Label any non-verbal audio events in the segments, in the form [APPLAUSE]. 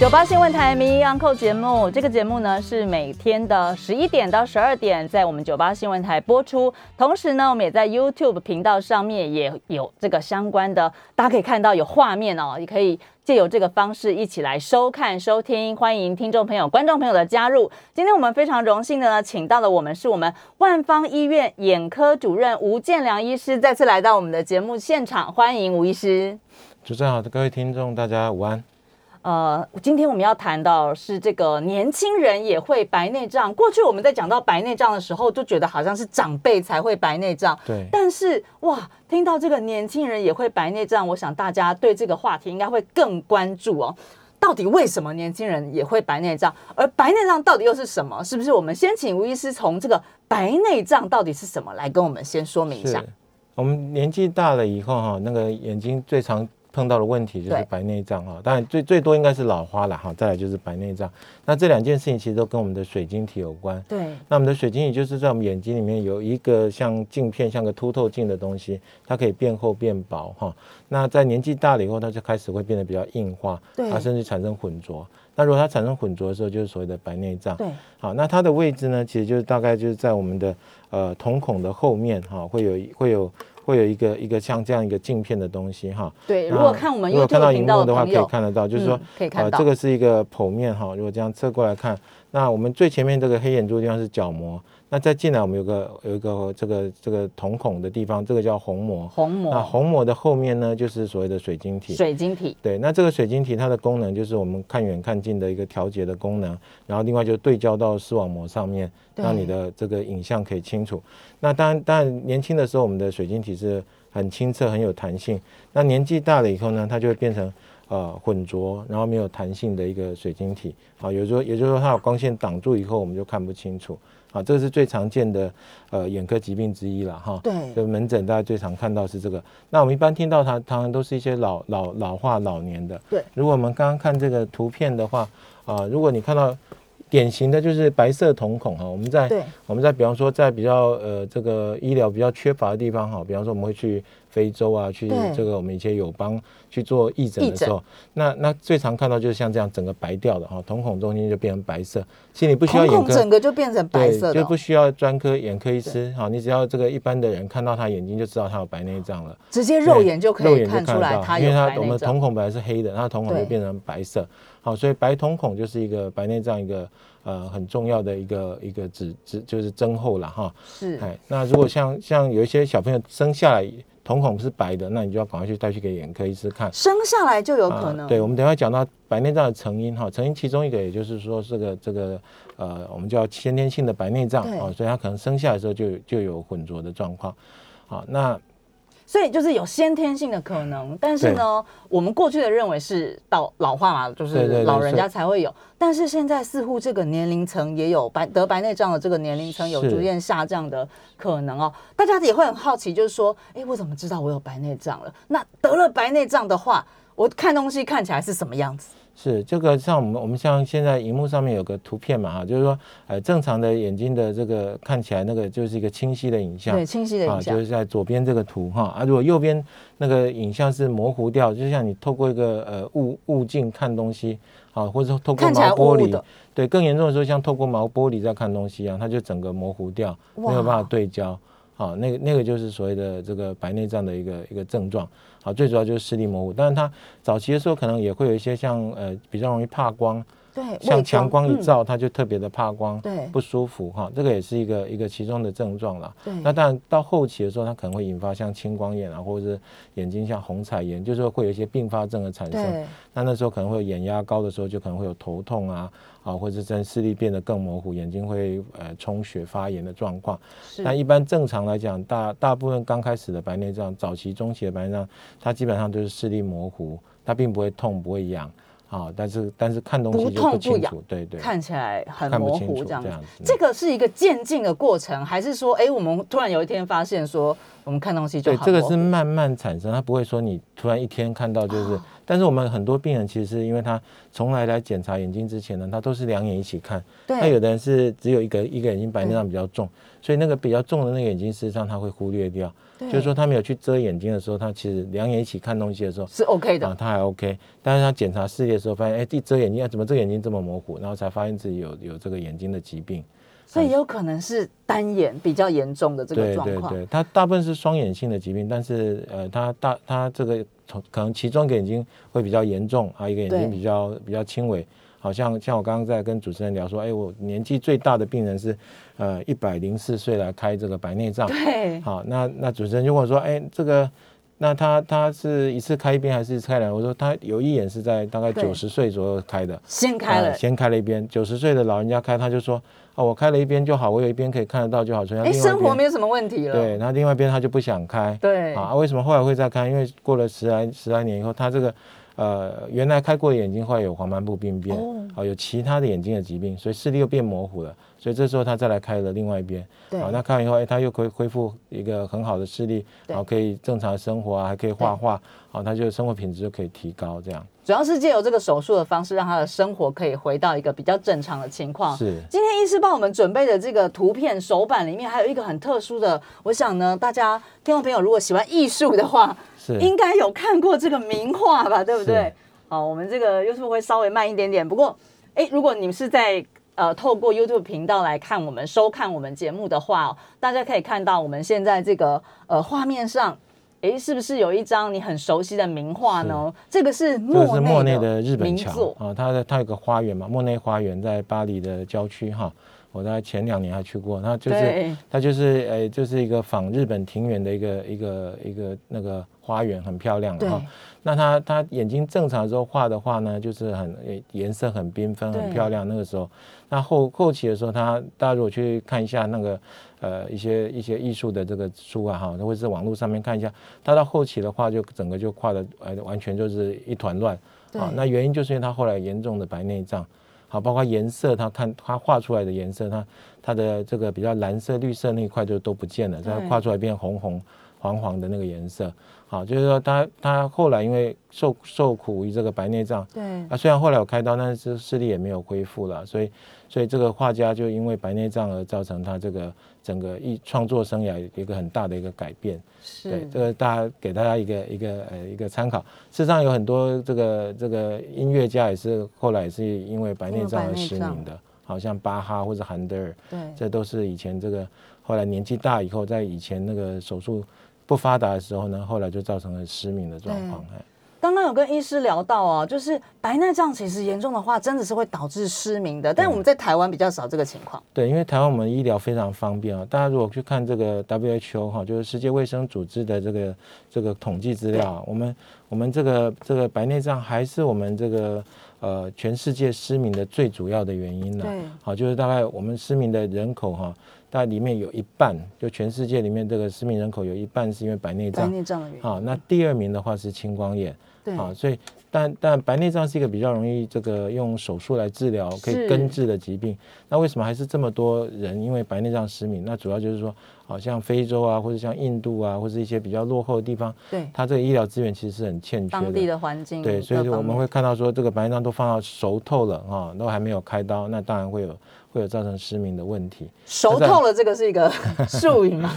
九八新闻台名医安扣节目，这个节目呢是每天的十一点到十二点在我们九八新闻台播出。同时呢，我们也在 YouTube 频道上面也有这个相关的，大家可以看到有画面哦，也可以借由这个方式一起来收看收听。欢迎听众朋友、观众朋友的加入。今天我们非常荣幸的呢，请到了我们是我们万方医院眼科主任吴建良医师再次来到我们的节目现场，欢迎吴医师。主持人好，各位听众大家午安。呃，今天我们要谈到是这个年轻人也会白内障。过去我们在讲到白内障的时候，就觉得好像是长辈才会白内障。对。但是哇，听到这个年轻人也会白内障，我想大家对这个话题应该会更关注哦。到底为什么年轻人也会白内障？而白内障到底又是什么？是不是我们先请吴医师从这个白内障到底是什么来跟我们先说明一下？我们年纪大了以后哈，那个眼睛最常。碰到的问题就是白内障哈，当然最最多应该是老花了哈，再来就是白内障。那这两件事情其实都跟我们的水晶体有关。对，那我们的水晶体就是在我们眼睛里面有一个像镜片、像个凸透镜的东西，它可以变厚变薄哈。那在年纪大了以后，它就开始会变得比较硬化，它甚至产生混浊。那如果它产生混浊的时候，就是所谓的白内障。对，好，那它的位置呢，其实就是大概就是在我们的呃瞳孔的后面哈，会有会有。会有一个一个像这样一个镜片的东西哈，对，如果看我们如果看到荧幕的话，可以看得到，就是说，可以看到，这个是一个剖面哈，如果这样侧过来看，那我们最前面这个黑眼珠地方是角膜。那再进来，我们有个有一个这个这个瞳孔的地方，这个叫虹膜。虹膜。那虹膜的后面呢，就是所谓的水晶体。水晶体。对，那这个水晶体它的功能就是我们看远看近的一个调节的功能，然后另外就对焦到视网膜上面，让你的这个影像可以清楚。那当然，当然年轻的时候我们的水晶体是很清澈、很有弹性。那年纪大了以后呢，它就会变成呃混浊，然后没有弹性的一个水晶体。好，有时候也就是说它有光线挡住以后，我们就看不清楚。啊，这个是最常见的呃眼科疾病之一了哈。对，就门诊大家最常看到是这个。那我们一般听到它，当然都是一些老老老化老年的。对，如果我们刚刚看这个图片的话，啊，如果你看到。典型的就是白色瞳孔哈，我们在我们在比方说在比较呃这个医疗比较缺乏的地方哈，比方说我们会去非洲啊，去这个我们一些友邦去做义诊的时候，那那最常看到就是像这样整个白掉的哈，瞳孔中间就变成白色，其实你不需要眼科整个就变成白色，就不需要专科眼科医师哈，你只要这个一般的人看到他眼睛就知道他有白内障了，直接肉眼就可以看出来他因为他我们瞳孔本来是黑的，他瞳孔就变成白色。好，所以白瞳孔就是一个白内障一个呃很重要的一个一个指指就是增厚了哈。是。哎，那如果像像有一些小朋友生下来瞳孔是白的，那你就要赶快去带去给眼科医师看。生下来就有可能。对，我们等下讲到白内障的成因哈，成因其中一个也就是说这个这个呃我们叫先天性的白内障啊，所以他可能生下来的时候就就有混浊的状况。好，那。所以就是有先天性的可能，但是呢，我们过去的认为是到老化嘛，就是老人家才会有。但是现在似乎这个年龄层也有白得白内障的这个年龄层有逐渐下降的可能哦。大家也会很好奇，就是说，哎，我怎么知道我有白内障了？那得了白内障的话，我看东西看起来是什么样子？是这个像我们我们像现在荧幕上面有个图片嘛哈，就是说呃正常的眼睛的这个看起来那个就是一个清晰的影像，对清晰的影像，就是在左边这个图哈啊，如果右边那个影像是模糊掉，就像你透过一个呃物物镜看东西啊，或者说透过毛玻璃，对更严重的时候像透过毛玻璃在看东西一样，它就整个模糊掉，没有办法对焦。好，那个那个就是所谓的这个白内障的一个一个症状。好，最主要就是视力模糊，但是它早期的时候可能也会有一些像呃比较容易怕光。对，像强光一照，它就特别的怕光，对，不舒服哈，这个也是一个一个其中的症状了。对，那当然到后期的时候，它可能会引发像青光眼啊，或者是眼睛像红彩炎，就是说会有一些并发症的产生。那那时候可能会有眼压高的时候，就可能会有头痛啊，啊，或者是视力变得更模糊，眼睛会呃充血发炎的状况。但一般正常来讲，大大部分刚开始的白内障，早期中期的白内障，它基本上就是视力模糊，它并不会痛，不会痒。啊，但是但是看东西就不清楚，对对，看起来很模糊这样子。这个是一个渐进的过程，还是说，哎，我们突然有一天发现说，我们看东西就对，这个是慢慢产生，它不会说你突然一天看到就是但是我们很多病人其实是因为他从来来检查眼睛之前呢，他都是两眼一起看。对。那有的人是只有一个一个眼睛白内障比较重，所以那个比较重的那个眼睛，事实上他会忽略掉。就是说他没有去遮眼睛的时候，他其实两眼一起看东西的时候是 OK 的，他还 OK。但是他检查视力的时候，发现哎，一遮眼睛，怎么这个眼睛这么模糊？然后才发现自己有有这个眼睛的疾病。所以有可能是单眼比较严重的这个状况。对对对，它大部分是双眼性的疾病，但是呃，他大他这个从可能其中一个眼睛会比较严重，还有一个眼睛比较比较轻微。好像像我刚刚在跟主持人聊说，哎，我年纪最大的病人是呃一百零四岁来开这个白内障。对。好，那那主持人就问我说，哎，这个那他他是一次开一边还是开两？我说他有一眼是在大概九十岁左右开的，先开了，先开了一边。九十岁的老人家开，他就说。哦，我开了一边就好，我有一边可以看得到就好，所以哎，生活没有什么问题了。对，然后另外一边他就不想开。对啊，为什么后来会再开？因为过了十来十来年以后，他这个呃原来开过的眼睛后来有黄斑部病变，哦，有其他的眼睛的疾病，所以视力又变模糊了。所以这时候他再来开了另外一边。对，那看完以后，哎，他又可以恢复一个很好的视力，然后可以正常生活啊，还可以画画，好，他就生活品质就可以提高这样。主要是借由这个手术的方式，让他的生活可以回到一个比较正常的情况。是，今天医师帮我们准备的这个图片手板里面，还有一个很特殊的。我想呢，大家听众朋友如果喜欢艺术的话，是应该有看过这个名画吧？对不对？好，我们这个 YouTube 会稍微慢一点点。不过，哎，如果你们是在呃透过 YouTube 频道来看我们收看我们节目的话，大家可以看到我们现在这个呃画面上。哎，是不是有一张你很熟悉的名画呢？这个是莫内的日本桥啊，它的它有个花园嘛，莫内花园在巴黎的郊区哈。我在前两年还去过，那就是它就是诶，就是一个仿日本庭园的一个一个一个那个花园，很漂亮哈。那他他眼睛正常的时候画的话呢，就是很颜色很缤纷，很漂亮。那个时候，那后后期的时候，他大家如果去看一下那个呃一些一些艺术的这个书啊哈，或者是网络上面看一下，他到后期的话就整个就画的呃完全就是一团乱啊。那原因就是因为他后来严重的白内障。好，包括颜色，他看他画出来的颜色，他他的这个比较蓝色、绿色那一块就都不见了，他画出来变红红、黄黄的那个颜色。好，就是说他他后来因为受受苦于这个白内障，对啊，虽然后来有开刀，但是视力也没有恢复了，所以所以这个画家就因为白内障而造成他这个整个一创作生涯一个很大的一个改变。对，这个大家给大家一个一个呃一个参考。事实上有很多这个这个音乐家也是后来也是因为白内障而失明的，好像巴哈或者韩德尔，对，这都是以前这个后来年纪大以后，在以前那个手术不发达的时候呢，后来就造成了失明的状况。刚刚有跟医师聊到啊，就是白内障其实严重的话，真的是会导致失明的。但我们在台湾比较少这个情况。对，因为台湾我们医疗非常方便啊。大家如果去看这个 WHO 哈，就是世界卫生组织的这个这个统计资料，我们我们这个这个白内障还是我们这个呃全世界失明的最主要的原因呢。对，好，就是大概我们失明的人口哈，大概里面有一半，就全世界里面这个失明人口有一半是因为白内障。白内障的原因。好，那第二名的话是青光眼。对啊，所以但但白内障是一个比较容易这个用手术来治疗可以根治的疾病。那为什么还是这么多人因为白内障失明？那主要就是说，好像非洲啊，或者像印度啊，或者一些比较落后的地方，对，它这个医疗资源其实是很欠缺的。当地的环境，对，所以我们会看到说，这个白内障都放到熟透了啊，都还没有开刀，那当然会有。会有造成失明的问题。熟透了，这个是一个 [LAUGHS] 术语吗？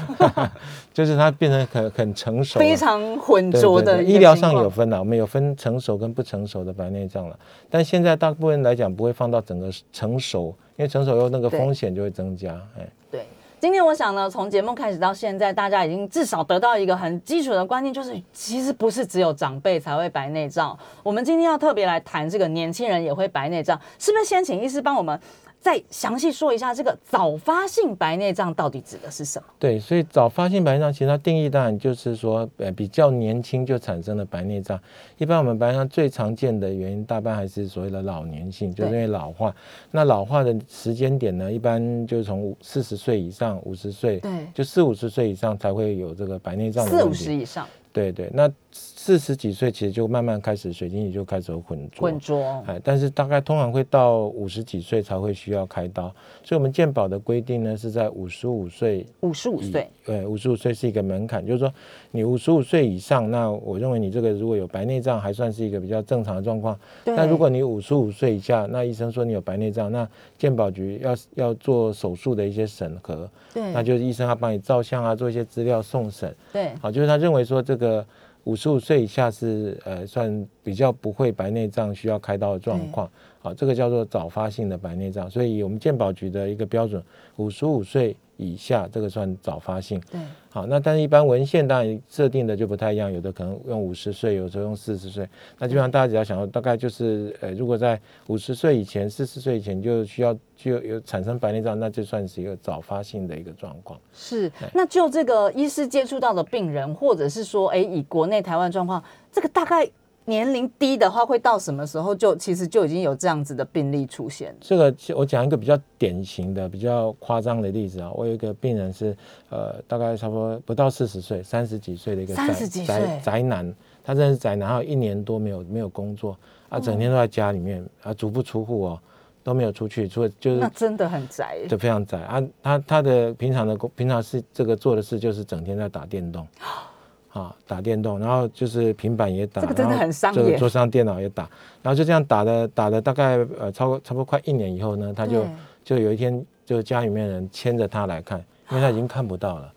[LAUGHS] 就是它变成很很成熟，非常浑浊的。医疗上有分了，我们有分成熟跟不成熟的白内障了。但现在大部分来讲，不会放到整个成熟，因为成熟后那个风险就会增加。哎，对。今天我想呢，从节目开始到现在，大家已经至少得到一个很基础的观念，就是其实不是只有长辈才会白内障。我们今天要特别来谈这个年轻人也会白内障，是不是？先请医师帮我们。再详细说一下，这个早发性白内障到底指的是什么？对，所以早发性白内障其实它定义当然就是说，呃，比较年轻就产生了白内障。一般我们白内障最常见的原因，大半还是所谓的老年性，就是因为老化。那老化的时间点呢，一般就是从四十岁以上，五十岁，对，就四五十岁以上才会有这个白内障。四五十以上。对对，那四十几岁其实就慢慢开始水晶体就开始有混浊，混浊，哎，但是大概通常会到五十几岁才会需要开刀，所以我们健保的规定呢是在五十五岁，五十五岁，对，五十五岁是一个门槛，就是说你五十五岁以上，那我认为你这个如果有白内障还算是一个比较正常的状况，那如果你五十五岁以下，那医生说你有白内障，那健保局要要做手术的一些审核，对，那就是医生要帮你照相啊，做一些资料送审，对，好，就是他认为说这个。五十五岁以下是呃算比较不会白内障需要开刀的状况，好，这个叫做早发性的白内障，所以我们健保局的一个标准，五十五岁。以下这个算早发性，对，好，那但是一般文献当然设定的就不太一样，有的可能用五十岁，有时候用四十岁，那基本上大家只要想到大概就是，呃，如果在五十岁以前、四十岁以前就需要就有产生白内障，那就算是一个早发性的一个状况。是，那就这个医师接触到的病人，或者是说，哎，以国内台湾状况，这个大概。年龄低的话，会到什么时候就其实就已经有这样子的病例出现？这个我讲一个比较典型的、比较夸张的例子啊。我有一个病人是，呃，大概差不多不到四十岁，三十几岁的一个宅宅宅男，他真的是宅男，还有一年多没有没有工作啊，整天都在家里面啊，足不出户哦，都没有出去，除了就是那真的很宅，就非常宅啊。他他的平常的工平常是这个做的事就是整天在打电动。[GASPS] 啊，打电动，然后就是平板也打，这个真的很伤眼。桌上电脑也打，然后就这样打的打了大概呃超过差不多快一年以后呢，他就就有一天就家里面人牵着他来看，因为他已经看不到了，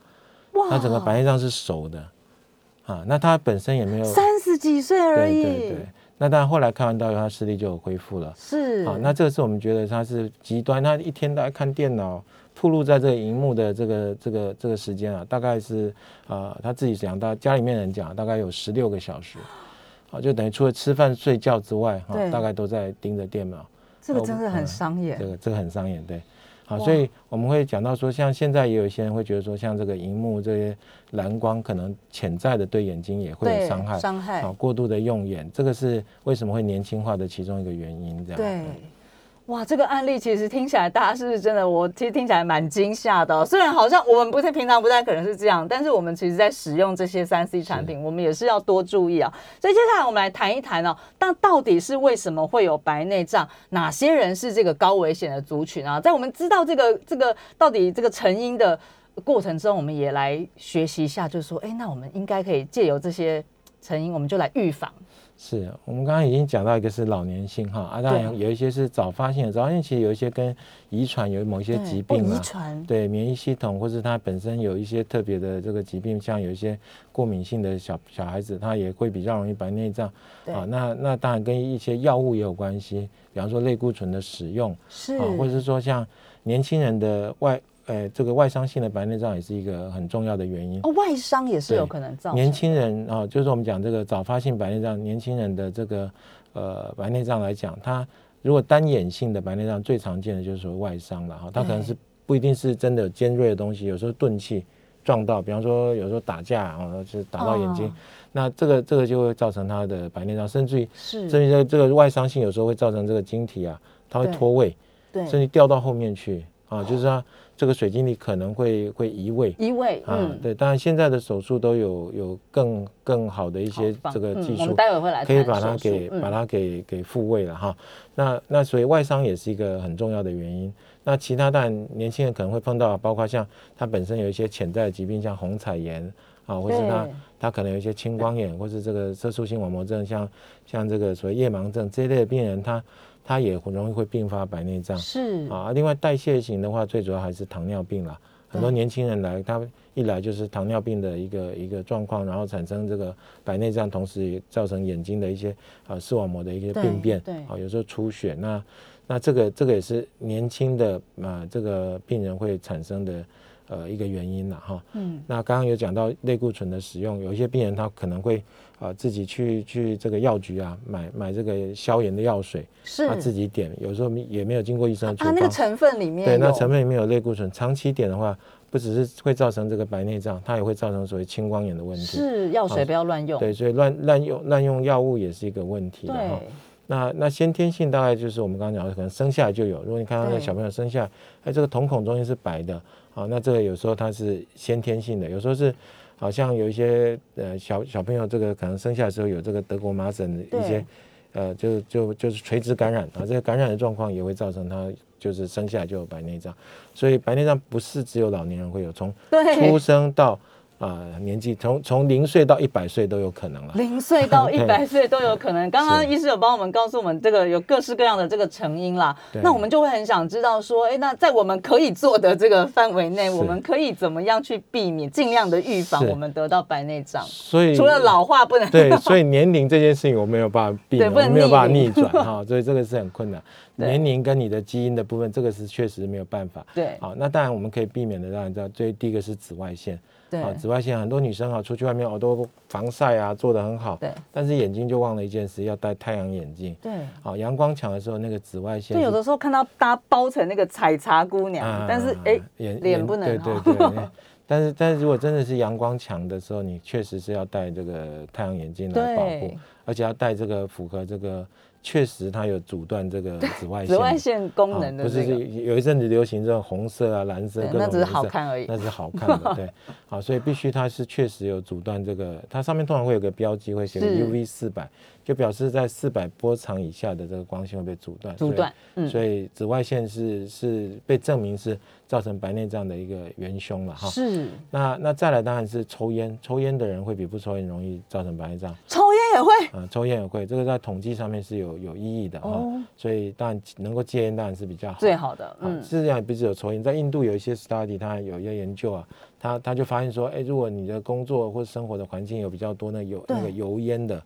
他整个白内障是熟的，啊，那他本身也没有三十几岁而已，对对对，那但后来看完到以后，他视力就有恢复了，是啊，那这个是我们觉得他是极端，他一天都在看电脑。暴露在这个荧幕的这个这个这个时间啊，大概是啊他自己讲，到家里面人讲，大概有十六个小时，啊，就等于除了吃饭睡觉之外，哈，大概都在盯着电脑。这个真的很伤眼。这个这个很伤眼，对。好，所以我们会讲到说，像现在也有一些人会觉得说，像这个荧幕这些蓝光，可能潜在的对眼睛也会有伤害，伤害啊，过度的用眼，这个是为什么会年轻化的其中一个原因，这样。对。哇，这个案例其实听起来，大家是不是真的？我其实听起来蛮惊吓的。虽然好像我们不太平常，不太可能是这样，但是我们其实在使用这些三 C 产品，我们也是要多注意啊。所以接下来我们来谈一谈哦，但到底是为什么会有白内障？哪些人是这个高危险的族群啊？在我们知道这个这个到底这个成因的过程中，我们也来学习一下，就是说，哎，那我们应该可以借由这些成因，我们就来预防。是我们刚刚已经讲到一个是老年性哈啊，当然有一些是早发现的，早发现其实有一些跟遗传有某一些疾病嘛，遗传对免疫系统或是他本身有一些特别的这个疾病，像有一些过敏性的小小孩子，他也会比较容易白内障啊。那那当然跟一些药物也有关系，比方说类固醇的使用是啊，或者是说像年轻人的外。呃，这个外伤性的白内障也是一个很重要的原因。哦，外伤也是有可能造。年轻人啊，就是我们讲这个早发性白内障，年轻人的这个呃白内障来讲，它如果单眼性的白内障最常见的就是说外伤了哈，它可能是不一定是真的尖锐的东西，有时候钝器撞到，比方说有时候打架啊，就是打到眼睛，那这个这个就会造成他的白内障，甚至于是甚至这个外伤性有时候会造成这个晶体啊，它会脱位，对，甚至掉到后面去啊，就是说。这个水晶体可能会会移位，移位啊，对，当然现在的手术都有有更更好的一些这个技术，待会会来可以把它给把它给给复位了哈。那那所以外伤也是一个很重要的原因。那其他当然年轻人可能会碰到，包括像他本身有一些潜在的疾病，像红彩炎啊，或是他他可能有一些青光眼，或是这个色素性网膜症，像像这个所谓夜盲症这一类的病人，他。它也很容易会并发白内障，是啊。另外代谢型的话，最主要还是糖尿病啦。很多年轻人来，他一来就是糖尿病的一个一个状况，然后产生这个白内障，同时也造成眼睛的一些啊视网膜的一些病变，对啊，有时候出血。那那这个这个也是年轻的啊这个病人会产生的。呃，一个原因了哈。嗯，那刚刚有讲到类固醇的使用，有一些病人他可能会啊自己去去这个药局啊买买这个消炎的药水，是他自己点，有时候也没有经过医生的处方。那个成分里面对，那成分里面有类固醇，长期点的话，不只是会造成这个白内障，它也会造成所谓青光眼的问题。是药水不要乱用。对，所以乱滥用滥用药物也是一个问题。那那先天性大概就是我们刚刚讲的，可能生下来就有。如果你看到那个小朋友生下来，哎，这个瞳孔中间是白的。好，那这个有时候它是先天性的，有时候是，好像有一些呃小小朋友，这个可能生下来时候有这个德国麻疹的一些，呃，就就就是垂直感染啊，这个感染的状况也会造成他就是生下来就有白内障，所以白内障不是只有老年人会有，从出生到。啊，年纪从从零岁到一百岁都有可能了。零岁到 [LAUGHS] 一百岁都有可能。刚刚医师有帮我们告诉我们，这个有各式各样的这个成因啦。那我们就会很想知道说，哎，那在我们可以做的这个范围内，我们可以怎么样去避免，尽量的预防我们得到白内障？所以除了老化不能对，所以年龄这件事情我没有办法避免，没有办法逆转 [LAUGHS] 哈，所以这个是很困难。年龄跟你的基因的部分，这个是确实没有办法。对，好，那当然我们可以避免的，当然知道，最第一个是紫外线。啊，紫外线很多女生啊，出去外面好多防晒啊，做的很好。对，但是眼睛就忘了一件事，要戴太阳眼镜。对，好，阳光强的时候，那个紫外线。就有的时候看到大家包成那个采茶姑娘，但是哎，脸不能。对对对。[LAUGHS] 但是但是如果真的是阳光强的时候，你确实是要戴这个太阳眼镜来保护，而且要戴这个符合这个。确实，它有阻断这个紫外线紫外线功能的。不是有一阵子流行这种红色啊、蓝色各种那只是好看而已。那是好看的，[LAUGHS] 对。好，所以必须它是确实有阻断这个，它上面通常会有个标记，会写 UV 四百，就表示在四百波长以下的这个光线会被阻断。阻断。所以紫外线是是被证明是造成白内障的一个元凶了哈。是。那那再来当然是抽烟，抽烟的人会比不抽烟容易造成白内障。抽烟也会。嗯，抽烟也会，这个在统计上面是有。有有意义的哈，所以当然能够戒烟当然是比较好，最好的。嗯，事实上也不只有抽烟，在印度有一些 study，他有一些研究啊，他他就发现说，哎，如果你的工作或生活的环境有比较多那有那个油烟的，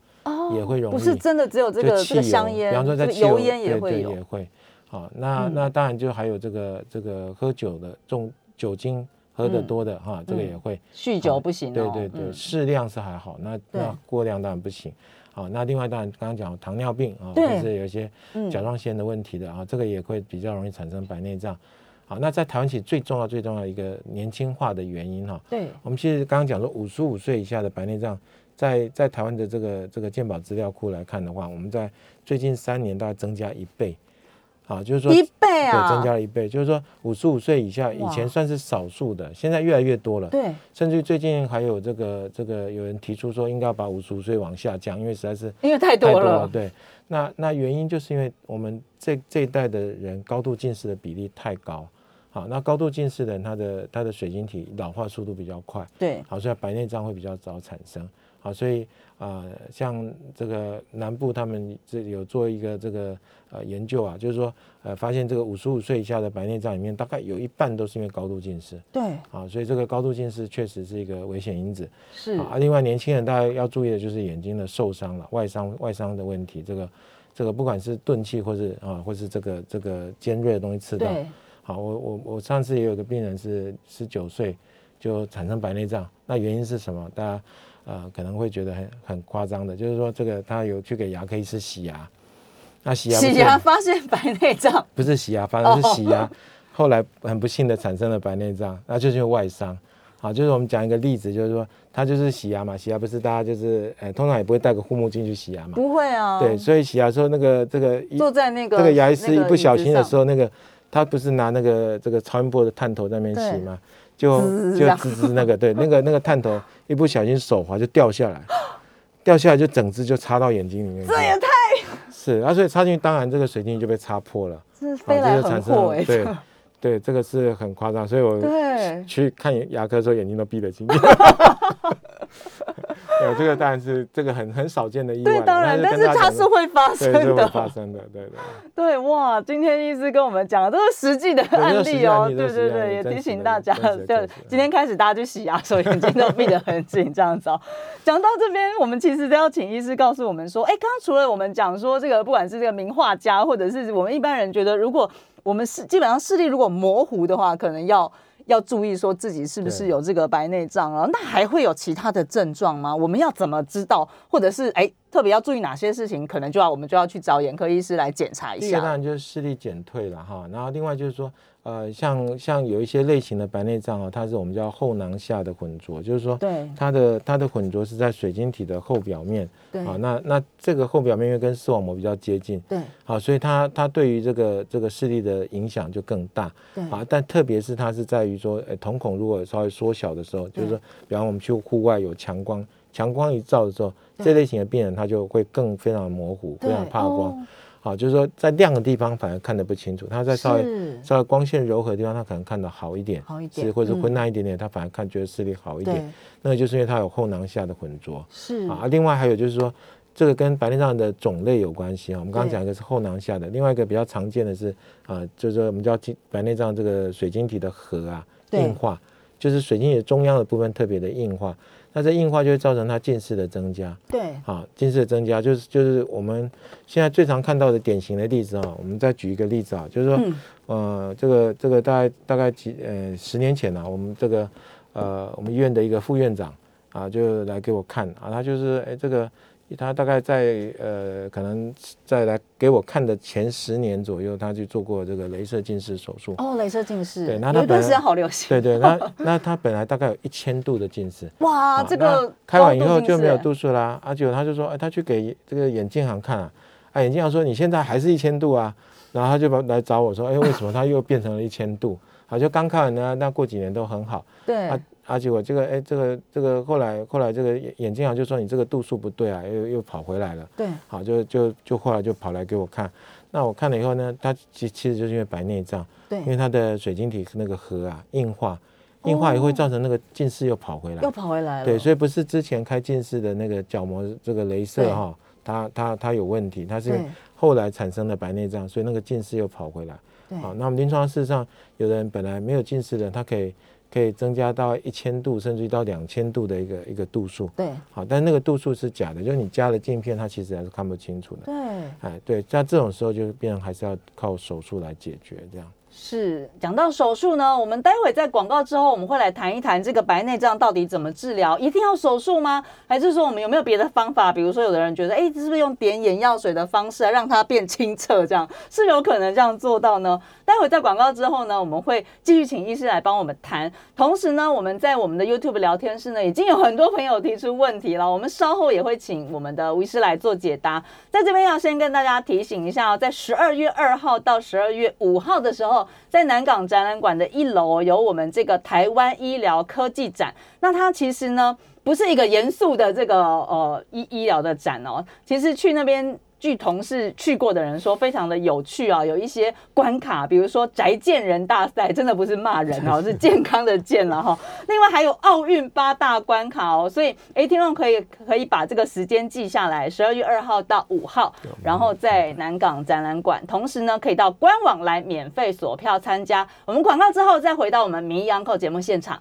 也会容易。不是真的只有这个这个香烟，比方说在油烟也会也会。好，那那当然就还有这个这个喝酒的重酒精喝得多的哈，这个也会。酗酒不行。对对对，适量是还好，那那过量当然不行。好，那另外当然刚刚讲糖尿病啊，或是有一些甲状腺的问题的啊，这个也会比较容易产生白内障。好，那在台湾其实最重要最重要一个年轻化的原因哈，对，我们其实刚刚讲说五十五岁以下的白内障，在在台湾的这个这个健保资料库来看的话，我们在最近三年大概增加一倍。啊，就是说一倍啊，对，增加了一倍。就是说，五十五岁以下以前算是少数的，现在越来越多了。对，甚至最近还有这个这个有人提出说，应该要把五十五岁往下降，因为实在是因为太多了。对，那那原因就是因为我们这这一代的人高度近视的比例太高。好，那高度近视的人，他的他的水晶体老化速度比较快。对，好，所以白内障会比较早产生。好，所以啊，像这个南部他们这有做一个这个呃研究啊，就是说呃发现这个五十五岁以下的白内障里面，大概有一半都是因为高度近视。对，啊，所以这个高度近视确实是一个危险因子。是啊，另外年轻人大家要注意的就是眼睛的受伤了，外伤外伤的问题，这个这个不管是钝器或是啊或是这个这个尖锐的东西刺到。好，我我我上次也有个病人是十九岁就产生白内障，那原因是什么？大家。呃，可能会觉得很很夸张的，就是说这个他有去给牙科医师洗牙，那洗牙洗牙发现白内障，不是洗牙，反而是洗牙，后来很不幸的产生了白内障，那就是因为外伤。好，就是我们讲一个例子，就是说他就是洗牙嘛，洗牙不是大家就是呃通常也不会戴个护目镜去洗牙嘛，不会啊，对，所以洗牙时候那个这个坐在那个这个牙医师一不小心的时候，那个他不是拿那个这个超音波的探头在那边洗嘛？就就滋滋那个对那个那个探头一不小心手滑就掉下来，掉下来就整只就插到眼睛里面。这也太是啊，所以插进去当然这个水晶就被插破了，是飞来横祸哎。对对，这个是很夸张，所以我去看牙科的时候眼睛都闭得紧。[LAUGHS] [LAUGHS] 有这个当然是这个很很少见的意外，对，当然，但是它是会发生的，发生的，对对对，哇！今天医师跟我们讲的都是实际的案例哦，对对对，也提醒大家，就今天开始大家去洗牙的时候眼睛都闭得很紧，这样子哦。讲到这边，我们其实都要请医师告诉我们说，哎，刚刚除了我们讲说这个，不管是这个名画家，或者是我们一般人觉得，如果我们是基本上视力如果模糊的话，可能要。要注意说自己是不是有这个白内障啊？那还会有其他的症状吗？我们要怎么知道？或者是哎，特别要注意哪些事情，可能就要我们就要去找眼科医师来检查一下。第一个当然就是视力减退了哈，然后另外就是说。呃，像像有一些类型的白内障啊，它是我们叫后囊下的混浊，就是说，对它的它的混浊是在水晶体的后表面，对啊，那那这个后表面因为跟视网膜比较接近，对，好，所以它它对于这个这个视力的影响就更大，对啊，但特别是它是在于说，呃，瞳孔如果稍微缩小的时候，就是说，比方我们去户外有强光，强光一照的时候，这类型的病人他就会更非常模糊，非常怕光。好，就是说在亮的地方反而看得不清楚，他在稍微稍微光线柔和的地方，他可能看得好一点，好一点，是或者昏暗一点点，他反而看觉得视力好一点。那个就是因为他有后囊下的浑浊。是啊，另外还有就是说，这个跟白内障的种类有关系啊。我们刚刚讲一个是后囊下的，另外一个比较常见的是啊，就是我们叫白内障这个水晶体的核啊硬化，就是水晶体中央的部分特别的硬化。那这硬化就会造成它近视的增加，对，好，近视的增加就是就是我们现在最常看到的典型的例子啊，我们再举一个例子啊，就是说，呃，这个这个大概大概几呃十年前呢，我们这个呃我们医院的一个副院长啊，就来给我看啊，他就是哎这个。他大概在呃，可能在来给我看的前十年左右，他去做过这个镭射近视手术。哦，镭射近视，对，[LAUGHS] 那他本身好流行。对对，那那他本来大概有一千度的近视。哇，这个开完以后就没有度数啦。而且他就说，哎，他去给这个眼镜行看啊，啊，眼镜行说你现在还是一千度啊，然后他就把来找我说，哎，为什么他又变成了一千度？[LAUGHS] 好，就刚看完呢，那过几年都很好。对。而且我这个哎，这个这个后来后来这个眼镜行就说你这个度数不对啊，又又跑回来了。对，好就就就后来就跑来给我看。那我看了以后呢，他其其实就是因为白内障，对，因为他的水晶体那个核啊硬化，硬化也会造成那个近视又跑回来，又跑回来了。对，所以不是之前开近视的那个角膜这个镭射哈，它它它有问题，它是后来产生的白内障，所以那个近视又跑回来。好，那我们临床事实上，有人本来没有近视的，他可以。可以增加到一千度，甚至于到两千度的一个一个度数。对，好，但那个度数是假的，就是你加了镜片，它其实还是看不清楚的。对，哎，对，像这种时候就变成还是要靠手术来解决这样。是讲到手术呢，我们待会在广告之后，我们会来谈一谈这个白内障到底怎么治疗，一定要手术吗？还是说我们有没有别的方法？比如说，有的人觉得，哎，是不是用点眼药水的方式让它变清澈，这样是有可能这样做到呢？待会在广告之后呢，我们会继续请医师来帮我们谈。同时呢，我们在我们的 YouTube 聊天室呢，已经有很多朋友提出问题了，我们稍后也会请我们的医师来做解答。在这边要先跟大家提醒一下哦，在十二月二号到十二月五号的时候，在南港展览馆的一楼有我们这个台湾医疗科技展。那它其实呢，不是一个严肃的这个呃医医疗的展哦，其实去那边。据同事去过的人说，非常的有趣啊，有一些关卡，比如说宅健人大赛，真的不是骂人哦，[LAUGHS] 是健康的健了哈。另外还有奥运八大关卡哦，所以哎，听众可以可以把这个时间记下来，十二月二号到五号，然后在南港展览馆，同时呢可以到官网来免费索票参加。我们广告之后再回到我们名医央口节目现场。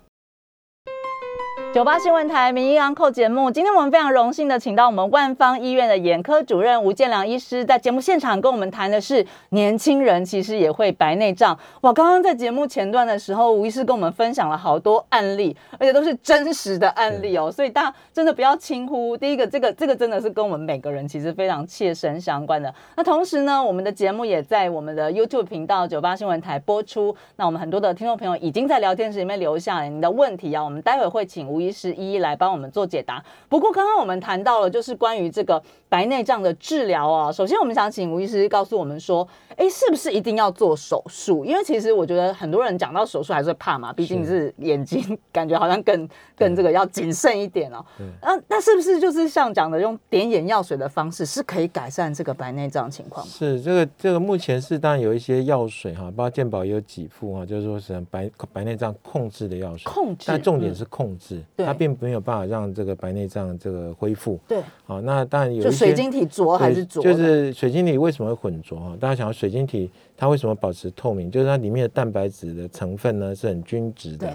九八新闻台名医安扣节目，今天我们非常荣幸的请到我们万方医院的眼科主任吴建良医师，在节目现场跟我们谈的是年轻人其实也会白内障。哇，刚刚在节目前段的时候，吴医师跟我们分享了好多案例，而且都是真实的案例哦，所以大家真的不要轻忽。第一个，这个这个真的是跟我们每个人其实非常切身相关的。那同时呢，我们的节目也在我们的 YouTube 频道九八新闻台播出。那我们很多的听众朋友已经在聊天室里面留下了你的问题啊，我们待会会请吴。医师一一来帮我们做解答。不过刚刚我们谈到了，就是关于这个白内障的治疗啊。首先，我们想请吴医师告诉我们说，哎，是不是一定要做手术？因为其实我觉得很多人讲到手术还是怕嘛，毕竟是眼睛，感觉好像更更这个要谨慎一点哦。那那是不是就是像讲的用点眼药水的方式是可以改善这个白内障情况？是这个这个目前是当然有一些药水哈，包括健保也有几副哈，就是说是白白内障控制的药水，控制，但重点是控制。它并没有办法让这个白内障这个恢复。对，好，那当然有一些水晶体浊还是浊，就是水晶体为什么会混浊啊？大家想要水晶体它为什么保持透明？就是它里面的蛋白质的成分呢是很均值的。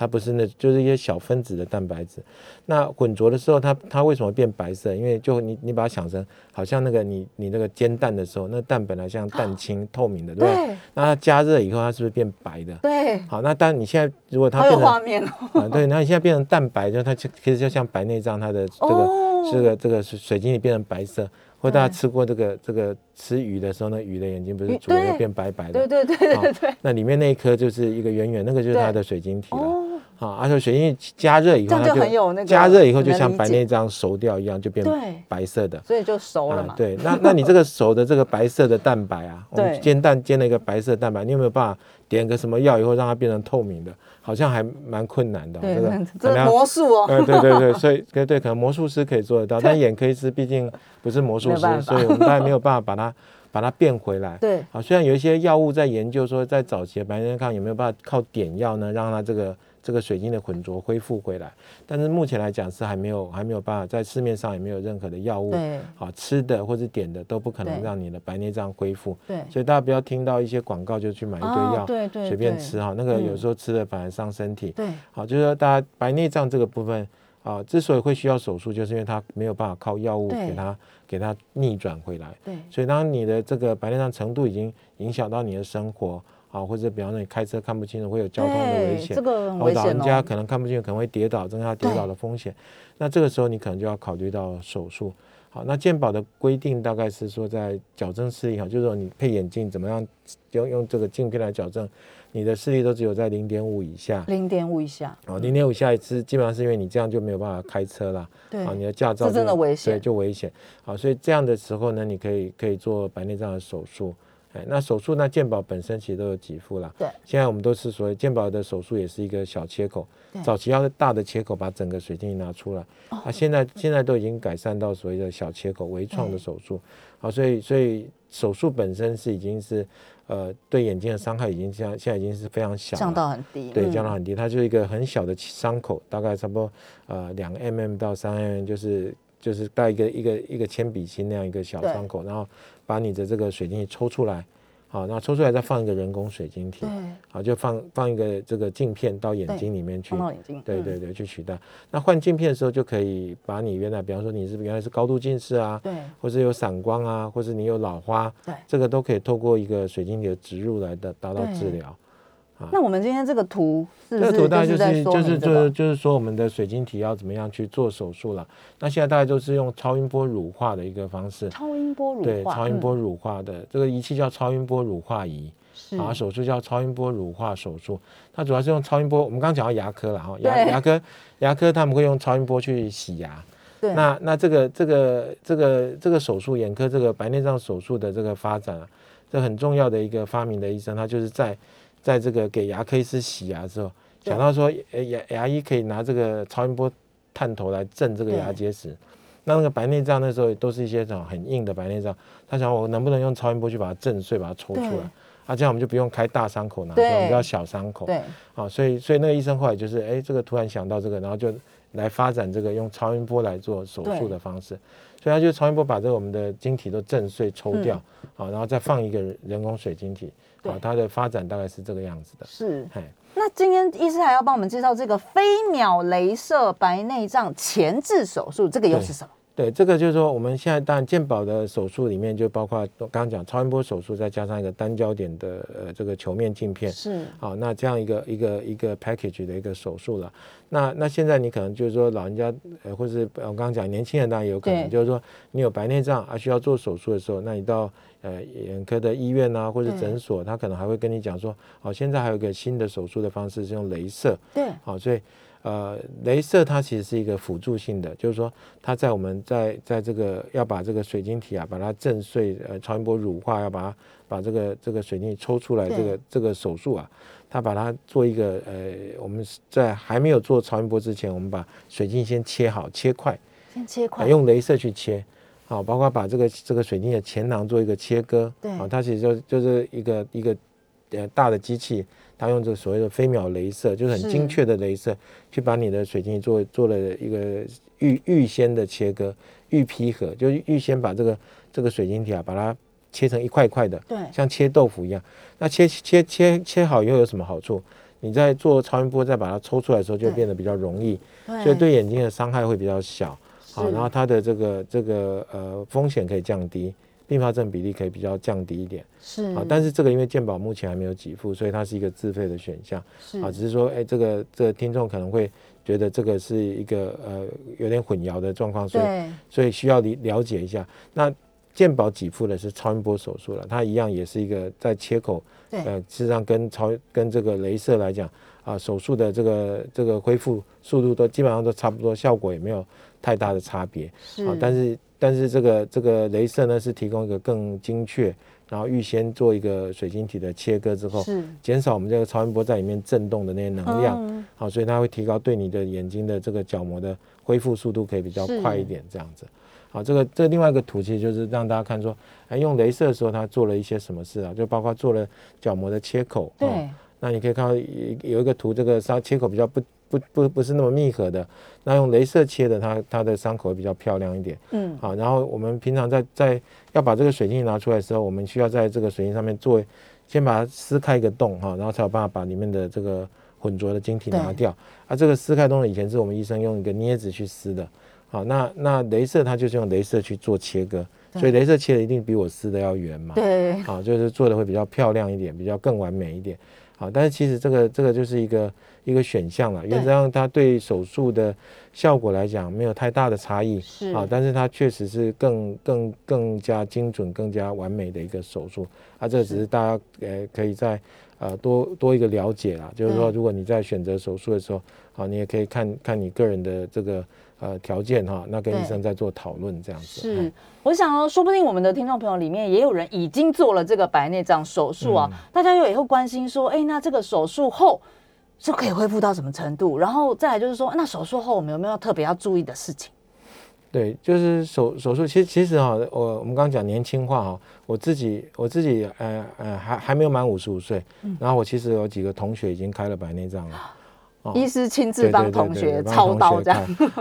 它不是那，就是一些小分子的蛋白质。那混浊的时候，它它为什么变白色？因为就你你把它想成，好像那个你你那个煎蛋的时候，那蛋本来像蛋清透明的，对不对？那它加热以后，它是不是变白的？对。好，那但你现在如果它变成画面啊，对，那你现在变成蛋白，就它其实就像白内障，它的这个这个这个水水晶体变成白色。或大家吃过这个这个吃鱼的时候，那鱼的眼睛不是煮了变白白的？对对对对对。那里面那一颗就是一个圆圆，那个就是它的水晶体了。啊，阿胶水因为加热以后，它就加热以后就像白内障熟掉一样，就变白色的。所以就熟了嘛。对，那那你这个熟的这个白色的蛋白啊，我们煎蛋煎了一个白色蛋白，你有没有办法点个什么药以后让它变成透明的？好像还蛮困难的，这个这是魔术哦。对对对，[LAUGHS] 所以对对，可能魔术师可以做得到，但眼科医师毕竟不是魔术师，所以我们当然没有办法把它 [LAUGHS] 把它变回来。对，啊，虽然有一些药物在研究说，在早期白内障有没有办法靠点药呢，让它这个。这个水晶的混浊恢复回来，但是目前来讲是还没有还没有办法，在市面上也没有任何的药物，好吃的或者点的都不可能让你的白内障恢复。对，所以大家不要听到一些广告就去买一堆药，对对，随便吃哈，那个有时候吃了反而伤身体。对，好，就是说大家白内障这个部分啊，之所以会需要手术，就是因为它没有办法靠药物给它给它逆转回来。对，所以当你的这个白内障程度已经影响到你的生活。啊，或者比方说你开车看不清楚，会有交通的危险，这个危险哦。老人家可能看不清，可能会跌倒，增加跌倒的风险。那这个时候你可能就要考虑到手术。好，那健保的规定大概是说，在矫正视力哈，就是说你配眼镜怎么样，用用这个镜片来矫正，你的视力都只有在零点五以下。零点五以下。哦，零点五以下是基本上是因为你这样就没有办法开车了。对。啊，你的驾照真的危险。对，就危险。好，所以这样的时候呢，你可以可以做白内障的手术。哎，那手术那健保本身其实都有给付了。对，现在我们都是所谓健保的手术也是一个小切口，早期要是大的切口把整个水晶拿出来，啊，现在现在都已经改善到所谓的小切口微创的手术，好，所以所以手术本身是已经是呃对眼睛的伤害已经降，现在已经是非常小，降到很低，对，降到很低，它就是一个很小的伤口，大概差不多呃两 mm 到三 mm，就是就是带一个一个一个铅笔芯那样一个小窗口，然后。把你的这个水晶体抽出来，好，那抽出来再放一个人工水晶体，好，就放放一个这个镜片到眼睛里面去，放到眼睛，对对对，去取代。那换镜片的时候就可以把你原来，比方说你是原来是高度近视啊，对，或者有散光啊，或者你有老花，对，这个都可以透过一个水晶体的植入来的达到治疗。那我们今天这个图，这个图大概就是就是就是就是说我们的水晶体要怎么样去做手术了。那现在大概都是用超音波乳化的一个方式。超音波乳化。对，超音波乳化的这个仪器叫超音波乳化仪，啊，手术叫超音波乳化手术。它主要是用超音波，我们刚刚讲到牙科了哈，牙牙科牙科他们会用超音波去洗牙。对。那那这个这个这个这个手术，眼科这个白内障手术的这个发展啊，这很重要的一个发明的医生，他就是在。在这个给牙科医师洗牙之后，想到说，牙牙医可以拿这个超音波探头来震这个牙结石。那那个白内障那时候都是一些这种很硬的白内障，他想我能不能用超音波去把它震碎，把它抽出来？啊，这样我们就不用开大伤口拿出来，我们要小伤口。对，啊，所以所以那个医生后来就是，哎，这个突然想到这个，然后就来发展这个用超音波来做手术的方式。所以它就超音波把这个我们的晶体都震碎抽掉，啊，然后再放一个人工水晶体。啊，它的发展大概是这个样子的。是，那今天医师还要帮我们介绍这个飞秒镭射白内障前置手术，这个又是什么？对，这个就是说，我们现在当然健保的手术里面就包括刚刚讲超音波手术，再加上一个单焦点的呃这个球面镜片，是好，那这样一个一个一个 package 的一个手术了。那那现在你可能就是说老人家呃，或是我刚刚讲年轻人当然也有可能，就是说你有白内障啊需要做手术的时候，那你到呃眼科的医院啊或者诊所，他可能还会跟你讲说，哦，现在还有一个新的手术的方式是用镭射，对，好，所以。呃，镭射它其实是一个辅助性的，就是说它在我们在在这个要把这个水晶体啊，把它震碎，呃，超音波乳化，要把它把这个这个水晶抽出来，这个这个手术啊，它把它做一个呃，我们在还没有做超音波之前，我们把水晶先切好，切块，先切块，用镭射去切，好，包括把这个这个水晶的前囊做一个切割，对，啊，它其实就就是一个一个呃大的机器。他用这个所谓的飞秒镭射，就是很精确的镭射，去把你的水晶做做了一个预预先的切割、预批合，就预先把这个这个水晶体啊，把它切成一块块的，对，像切豆腐一样。那切切切切好以后有什么好处？你在做超音波再把它抽出来的时候，就变得比较容易，所以对眼睛的伤害会比较小。好，然后它的这个这个呃风险可以降低。并发症比例可以比较降低一点。是啊，但是这个因为健保目前还没有给付，所以它是一个自费的选项。是啊，只是说，哎，这个这个听众可能会觉得这个是一个呃有点混淆的状况，所以所以需要了了解一下。那健保给付的是超音波手术了，它一样也是一个在切口，对呃，事实上跟超跟这个镭射来讲啊，手术的这个这个恢复速度都基本上都差不多，效果也没有太大的差别。是啊，但是但是这个这个镭射呢是提供一个更精确，然后预先做一个水晶体的切割之后，是。减少我们这个超音波在里面震动的那些能量，嗯。好、所以它会提高对你的眼睛的这个角膜的恢复速度可以比较快一点，这样子。好，这个这另外一个图其实就是让大家看说，哎，用镭射的时候它做了一些什么事啊？就包括做了角膜的切口，对、哦那你可以看到有有一个图，这个它切口比较不不不不是那么密合的，那用镭射切的，它它的伤口会比较漂亮一点。嗯好，然后我们平常在在要把这个水晶拿出来的时候，我们需要在这个水晶上面做，先把它撕开一个洞哈，然后才有办法把里面的这个混浊的晶体拿掉。啊，这个撕开洞以前是我们医生用一个镊子去撕的，好，那那镭射它就是用镭射去做切割，所以镭射切的一定比我撕的要圆嘛。对好，就是做的会比较漂亮一点，比较更完美一点。好，但是其实这个这个就是一个一个选项了，原则上它对手术的效果来讲没有太大的差异。是。啊，但是它确实是更更更加精准、更加完美的一个手术。啊。这个只是大家呃可以在呃多多一个了解啦，就是说如果你在选择手术的时候，好，你也可以看看你个人的这个呃条件哈，那跟医生在做讨论这样子。是哎，我想哦，说不定我们的听众朋友里面也有人已经做了这个白内障手术啊，嗯大家又也会关心说，哎，那这个手术后是可以恢复到什么程度？然后再来就是说，那手术后我们有没有特别要注意的事情？对，就是手手术，其实其实哈，我我们刚刚讲年轻化哈，我自己我自己呃呃还还没有满五十五岁，嗯然后我其实有几个同学已经开了白内障了，哦。医师亲自帮同学操刀这样，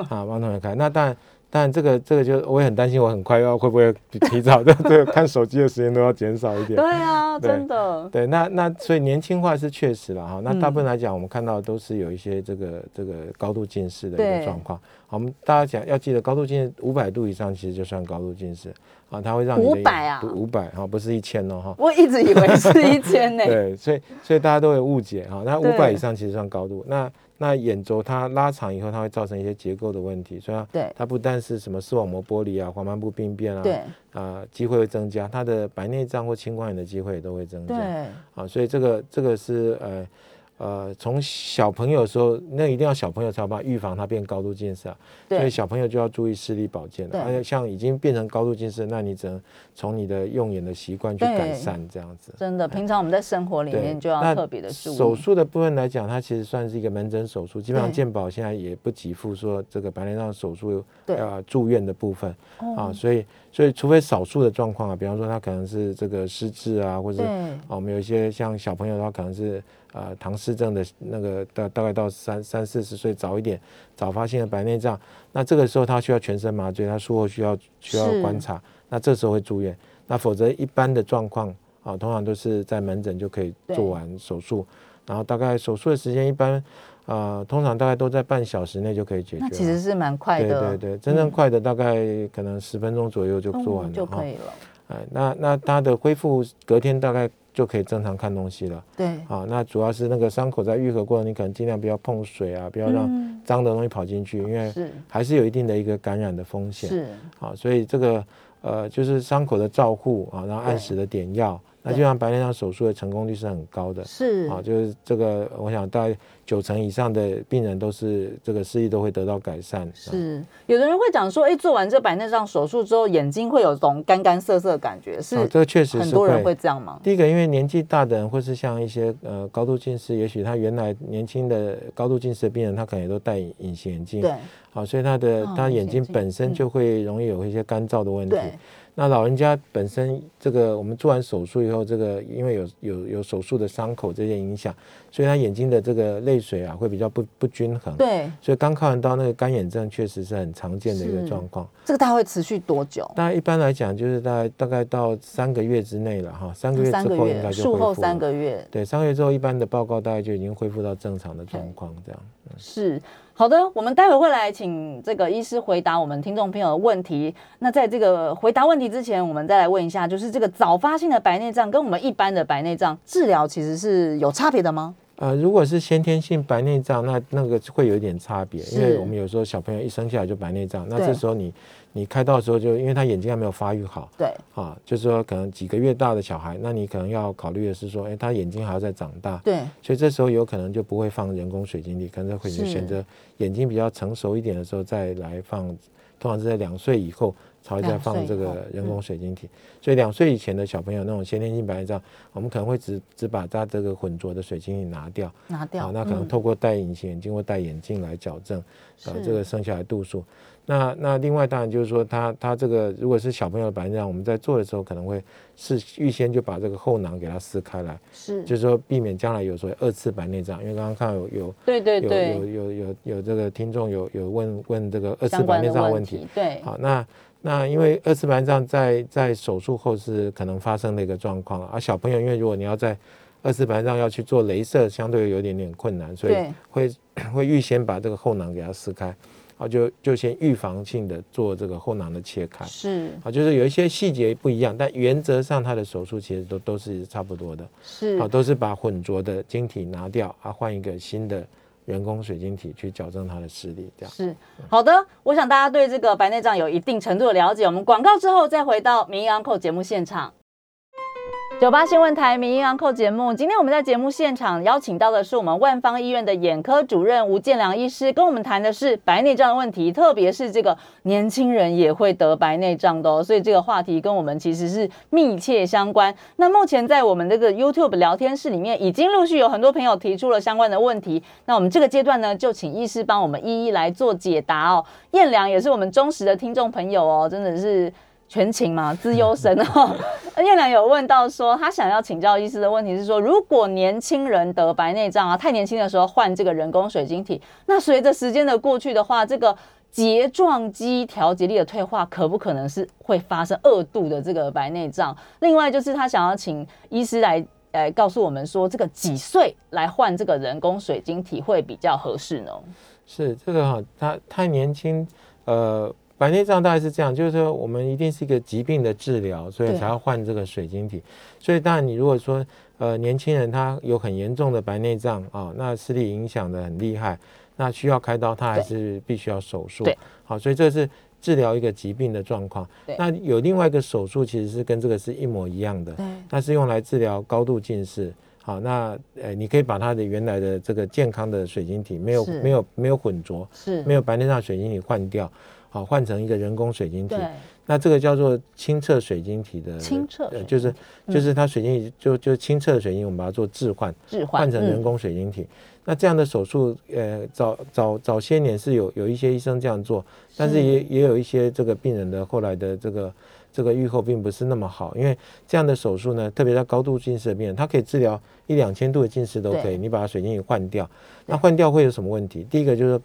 啊，[LAUGHS] 帮同学开。那当然，当然这个这个就我也很担心，我很快要会不会提早的这个看手机的时间都要减少一点。[LAUGHS] 对啊，对真的，对，那那所以年轻化是确实了哈。那大部分嗯来讲，我们看到都是有一些这个这个高度近视的一个状况。好，我们大家讲要记得，高度近视五百度以上其实就算高度近视啊，它会让你的500啊五百哈，不是一千哦哈。我一直以为是一千呢。[LAUGHS] 对，所以所以大家都有误解哈。那五百以上其实算高度，那那眼轴它拉长以后，它会造成一些结构的问题，所以它对。它不但是什么视网膜剥离啊、黄斑部病变啊，对。啊、机会会增加，它的白内障或青光眼的机会也都会增加。对，啊，所以这个这个是呃呃，从小朋友的时候，那一定要小朋友才有办法预防它变高度近视啊。所以小朋友就要注意视力保健了。对而且像已经变成高度近视，那你只能从你的用眼的习惯去改善这样子。真的，平常我们在生活里面就要特别的注意。手术的部分来讲，它其实算是一个门诊手术，基本上对健保现在也不给付说这个白内障手术对呃住院的部分哦啊，所以所以除非少数的状况啊，比方说他可能是这个失智啊，或者啊，我们有一些像小朋友的话，可能是呃唐氏症的那个大大概到三三四十岁早一点早发现的白内障，那这个时候他需要全身麻醉，他术后需要需要观察，那这时候会住院。那否则一般的状况啊，通常都是在门诊就可以做完手术，然后大概手术的时间一般呃通常大概都在半小时内就可以解决。那其实是蛮快对的，对对对，真正快的大概可能十分钟左右就做完了就可。以了。哎，那那它的恢复隔天大概就可以正常看东西了。对，啊，那主要是那个伤口在愈合过程，你可能尽量不要碰水啊，不要让嗯脏的东西跑进去，因为还是有一定的一个感染的风险。是，啊，所以这个呃就是伤口的照护啊，然后按时的点药，那就像白内障手术的成功率是很高的。是啊，就是这个，我想大概九成以上的病人都是这个视力都会得到改善。啊是，有的人会讲说，哎，做完这白内障手术之后，眼睛会有种干干涩涩的感觉，是啊，这个确实是很多人会这样吗？第一个，因为年纪大的人，或是像一些呃高度近视，也许他原来年轻的高度近视的病人，他可能也都戴隐形眼镜，对好，所以他的哦他眼睛本身就会容易有一些干燥的问题。对，那老人家本身这个我们做完手术以后，这个因为有有有手术的伤口这些影响，所以他眼睛的这个泪水啊会比较不不均衡。，对，所以刚看完到那个干眼症确实是很常见的一个状况。这个大概会持续多久？那一般来讲，就是大概大概到三个月之内了哈，三个月之后应该就，术后。三个月对，三个月之后，一般的报告大概就已经恢复到正常的状况，这样。是。好的，我们待会会来请这个医师回答我们听众朋友的问题。那在这个回答问题之前，我们再来问一下，就是这个早发性的白内障跟我们一般的白内障治疗其实是有差别的吗？呃，如果是先天性白内障，那那个会有一点差别，因为我们有时候小朋友一生下来就白内障，那这时候你你开刀的时候就因为他眼睛还没有发育好，对，啊，就是说可能几个月大的小孩，那你可能要考虑的是说，哎，他眼睛还要再长大，对，所以这时候有可能就不会放人工水晶体，可能会选择眼睛比较成熟一点的时候再来放，通常是在两岁以后。才会再放这个人工水晶体，所以两岁以前的小朋友那种先天性白内障，我们可能会只只把他这个混浊的水晶体拿掉，拿掉，那可能透过戴隐形眼镜或戴眼镜来矫正，呃，这个剩下来度数。那那另外当然就是说，他他这个如果是小朋友的白内障，我们在做的时候可能会是预先就把这个后囊给它撕开来，是，就是说避免将来有所谓二次白内障。因为刚刚看有有对对对有有有有这个听众有有问问这个二次白内障问题，对，好那。那因为二次白内障在在手术后是可能发生的一个状况，而小朋友因为如果你要在二次白内障要去做镭射，相对有点点困难，所以会 [COUGHS] 会预先把这个后囊给它撕开，啊就就先预防性的做这个后囊的切开，是啊就是有一些细节不一样，但原则上它的手术其实都都是差不多的，是啊都是把混浊的晶体拿掉，啊换一个新的。人工水晶体去矫正它的视力，这样是好的。我想大家对这个白内障有一定程度的了解。我们广告之后再回到《名医安扣》节目现场。九八新闻台名医安扣节目，今天我们在节目现场邀请到的是我们万方医院的眼科主任吴建良医师，跟我们谈的是白内障的问题，特别是这个年轻人也会得白内障的哦，所以这个话题跟我们其实是密切相关。那目前在我们这个 YouTube 聊天室里面，已经陆续有很多朋友提出了相关的问题。那我们这个阶段呢，就请医师帮我们一一来做解答哦。燕良也是我们忠实的听众朋友哦，真的是。全勤嘛，资优生哦。燕良有问到说，他想要请教医师的问题是说，如果年轻人得白内障啊，太年轻的时候换这个人工水晶体，那随着时间的过去的话，这个睫状肌调节力的退化，可不可能是会发生二度的这个白内障？另外就是他想要请医师来，呃，告诉我们说，这个几岁来换这个人工水晶体会比较合适呢？是这个哈，他太年轻，呃。白内障大概是这样，就是说我们一定是一个疾病的治疗，所以才要换这个水晶体。所以当然你如果说呃年轻人他有很严重的白内障啊，那视力影响的很厉害，那需要开刀，他还是必须要手术。好，所以这是治疗一个疾病的状况。那有另外一个手术其实是跟这个是一模一样的，那是用来治疗高度近视。好，那呃你可以把它的原来的这个健康的水晶体没有没有没有混浊，是没有白内障水晶体换掉。好，换成一个人工水晶体，那这个叫做清澈水晶体的清澈，就是就是它水晶体就就清澈的水晶，我们把它做置换，置换换成人工水晶体。那这样的手术，呃，早早早些年是有有一些医生这样做，但是也也有一些这个病人的后来的这个这个愈后并不是那么好，因为这样的手术呢，特别在高度近视的病人，他可以治疗一两千度的近视都可以，你把水晶体换掉，那换掉会有什么问题？第一个就是。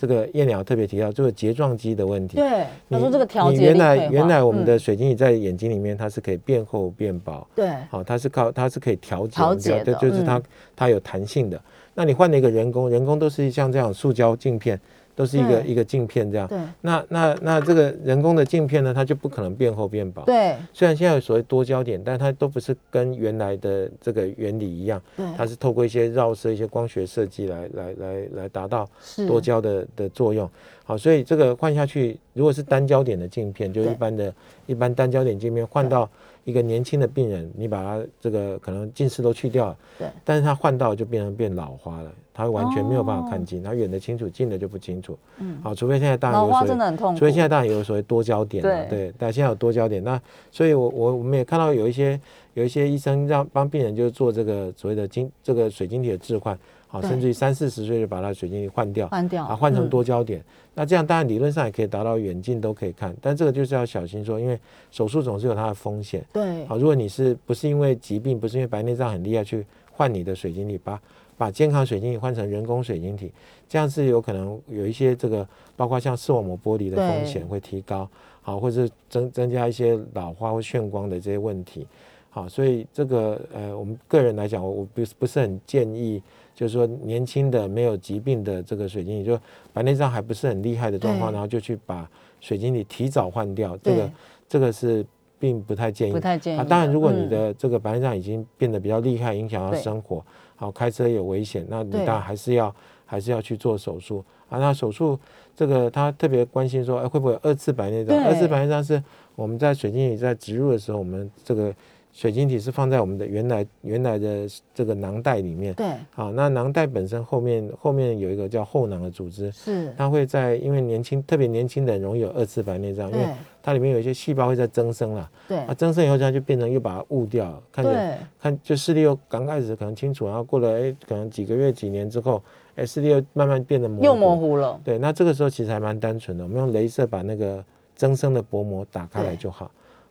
这个燕鸟特别提到这个睫状肌的问题。对，他说这个调节原来原来我们的水晶体在眼睛里面，它是可以变厚变薄。对，好，它是靠它是可以调节调节的，就是它它有弹性的。那你换了一个人工，人工都是像这样塑胶镜片。都是一个一个镜片这样，对，那那那这个人工的镜片呢，它就不可能变厚变薄，对。虽然现在有所谓多焦点，但它都不是跟原来的这个原理一样，对，它是透过一些绕射、一些光学设计来来来来达到多焦的的作用。好，所以这个换下去，如果是单焦点的镜片，就一般的一般单焦点镜片换到。一个年轻的病人，你把他这个可能近视都去掉了，对，但是他换到就变成变老花了，他完全没有办法看近，他远的清楚，近的就不清楚。嗯，好，除非现在当然有所谓，除非现在当然有所谓多焦点了，对，但现在有多焦点，那所以我我我们也看到有一些有一些医生让帮病人就是做这个所谓的晶这个水晶体的置换。好，甚至于三四十岁就把它水晶体换掉，换掉啊，换成多焦点。那这样当然理论上也可以达到远近都可以看，但这个就是要小心说，因为手术总是有它的风险。对，好，如果你是不是因为疾病，不是因为白内障很厉害去换你的水晶体，把把健康水晶体换成人工水晶体，这样是有可能有一些这个，包括像视网膜剥离的风险会提高，好，或者是增增加一些老化或眩光的这些问题。好，所以这个呃，我们个人来讲，我我不不是很建议，就是说年轻的没有疾病的这个水晶体，就白内障还不是很厉害的状况，然后就去把水晶体提早换掉，这个这个是并不太建议。不太建议。啊，当然，如果你的这个白内障已经变得比较厉害，影响到生活，好，开车有危险，那你当然还是要还是要去做手术啊。那手术这个他特别关心说，哎，会不会二次白内障？二次白内障是我们在水晶体在植入的时候，我们这个。水晶体是放在我们的原来原来的这个囊袋里面，对，好，那囊袋本身后面后面有一个叫后囊的组织，是，它会在因为年轻特别年轻的人容易有二次白内障，因为它里面有一些细胞会在增生了，对，啊，增生以后它就变成又把它雾掉，看着看就视力又刚开始可能清楚，然后过了哎可能几个月几年之后，哎视力又慢慢变得模又模糊了，对，那这个时候其实还蛮单纯的，我们用镭射把那个增生的薄膜打开来就好，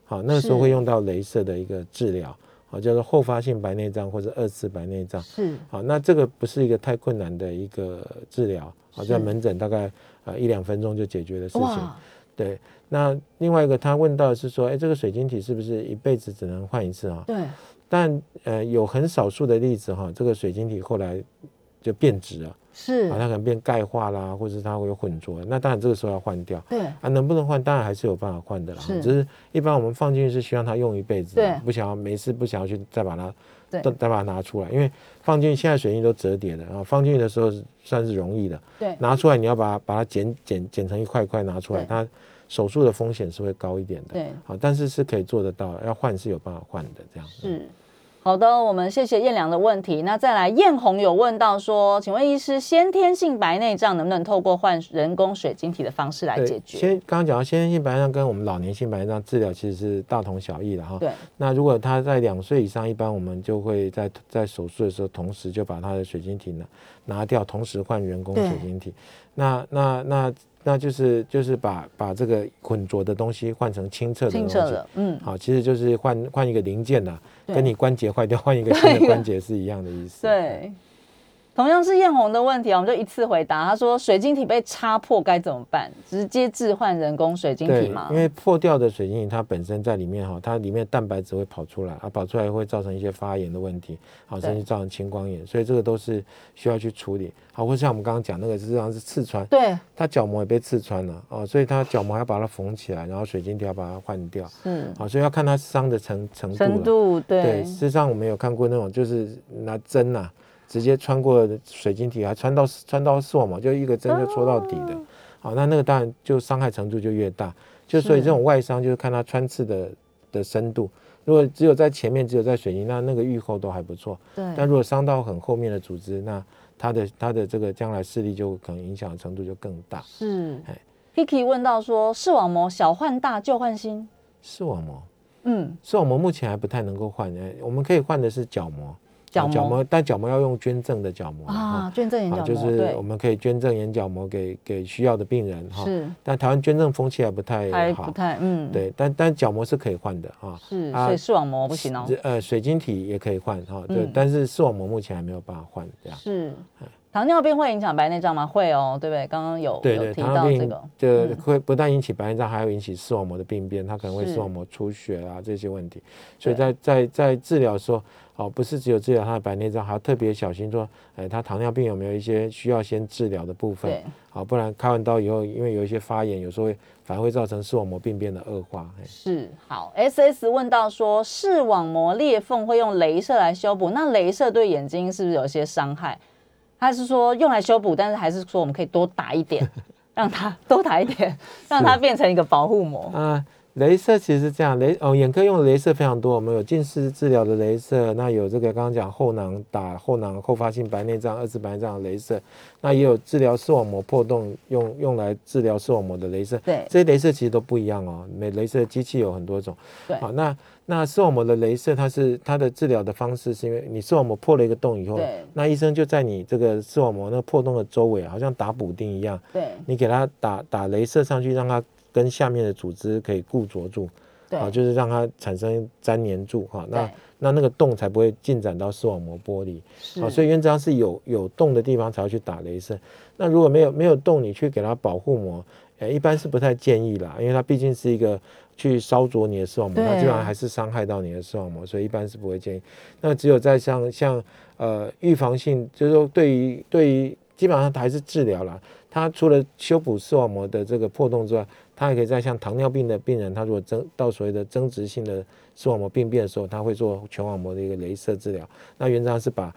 好，那个时候会用到镭射的一个治疗。好，叫做后发性白内障或者二次白内障。是，好，那这个不是一个太困难的一个治疗，好，在门诊大概呃一两分钟就解决的事情。对，那另外一个他问到是说，哎，这个水晶体是不是一辈子只能换一次啊？对。但呃，有很少数的例子哈，这个水晶体后来就变质了。是啊，它可能变钙化啦，或者是它会有混浊，那当然这个时候要换掉。对啊，能不能换？当然还是有办法换的啦。是，只是一般我们放进去是希望它用一辈子，对，不想要没事不想要去再把它，再再把它拿出来，因为放进去现在水晶都折叠的，然后放进去的时候算是容易的。对，拿出来你要把它把它剪剪剪成一块一块拿出来，它手术的风险是会高一点的。对，好，但是是可以做得到，要换是有办法换的这样。是。好的，我们谢谢燕良的问题。那再来，燕红有问到说，请问医师，先天性白内障能不能透过换人工水晶体的方式来解决？先刚刚讲到先天性白内障跟我们老年性白内障治疗其实是大同小异的哈。对。那如果他在两岁以上，一般我们就会在在手术的时候，同时就把他的水晶体呢拿掉，同时换人工水晶体。那那那。那就是就是把把这个浑浊的东西换成清澈的东西，嗯，好，其实就是换换一个零件呐，跟你关节坏掉换一个新的关节是一样的意思。对。同样是艳红的问题，我们就一次回答。他说：“水晶体被插破该怎么办？直接置换人工水晶体吗？因为破掉的水晶体它本身在里面哈，它里面蛋白质会跑出来，啊，跑出来会造成一些发炎的问题，好，甚至造成青光眼，所以这个都是需要去处理。好，或像我们刚刚讲那个，实际上是刺穿，对，它角膜也被刺穿了哦，所以它角膜要把它缝起来，然后水晶体要把它换掉。嗯，好，所以要看它伤的程程度。程度对，事实上我们有看过那种，就是拿针呐。直接穿过水晶体，还穿到穿到视网膜，就一个针就戳到底的，好，那那个当然就伤害程度就越大，就所以这种外伤就是看它穿刺的的深度，如果只有在前面，只有在水晶，那那个愈后都还不错，对，但如果伤到很后面的组织，那它的它的这个将来视力就可能影响的程度就更大。是，哎，Kiki 问到说，视网膜小换大，旧换新，视网膜，嗯，视网膜目前还不太能够换，哎，我们可以换的是角膜。角膜，但角膜要用捐赠的角膜啊，捐赠眼角膜，就是我们可以捐赠眼角膜给给需要的病人哈。是，但台湾捐赠风气还不太还不太，嗯，对，但但角膜是可以换的啊。是，所以视网膜不行哦。呃，水晶体也可以换哈，对，但是视网膜目前还没有办法换这样。是。糖尿病会影响白内障吗？会哦，对不对？刚刚有有提到这个，就会不但引起白内障，还会引起视网膜的病变，它可能会视网膜出血啊这些问题。所以在在在治疗的时候，哦，不是只有治疗他的白内障，还要特别小心说，哎，他糖尿病有没有一些需要先治疗的部分？好，不然开完刀以后，因为有一些发炎，有时候会反而会造成视网膜病变的恶化。是好，S S 问到说，视网膜裂缝会用镭射来修补，那镭射对眼睛是不是有些伤害？他是说用来修补，但是还是说我们可以多打一点，[LAUGHS] 让它多打一点，让它变成一个保护膜。啊，镭射其实是这样，镭哦，眼科用的镭射非常多，我们有近视治疗的镭射，那有这个刚刚讲后囊打后囊后发性白内障、二次白内障的镭射，那也有治疗视网膜破洞用用来治疗视网膜的镭射。对，这些镭射其实都不一样哦，每镭射机器有很多种。对，好那。那视网膜的镭射，它是它的治疗的方式，是因为你视网膜破了一个洞以后，那医生就在你这个视网膜那个破洞的周围，好像打补丁一样，对，你给它打打镭射上去，让它跟下面的组织可以固着住，啊，就是让它产生粘连住哈，那那那个洞才不会进展到视网膜剥离，啊，所以原则上是有有洞的地方才要去打镭射，那如果没有没有洞，你去给它保护膜，呃，一般是不太建议啦，因为它毕竟是一个。去烧灼你的视网膜，它基本上还是伤害到你的视网膜，所以一般是不会建议。那只有在像像呃预防性，就是说对于对于基本上还是治疗啦。它除了修补视网膜的这个破洞之外，它还可以在像糖尿病的病人，他如果增到所谓的增殖性的视网膜病变的时候，他会做全网膜的一个镭射治疗。那原则上是把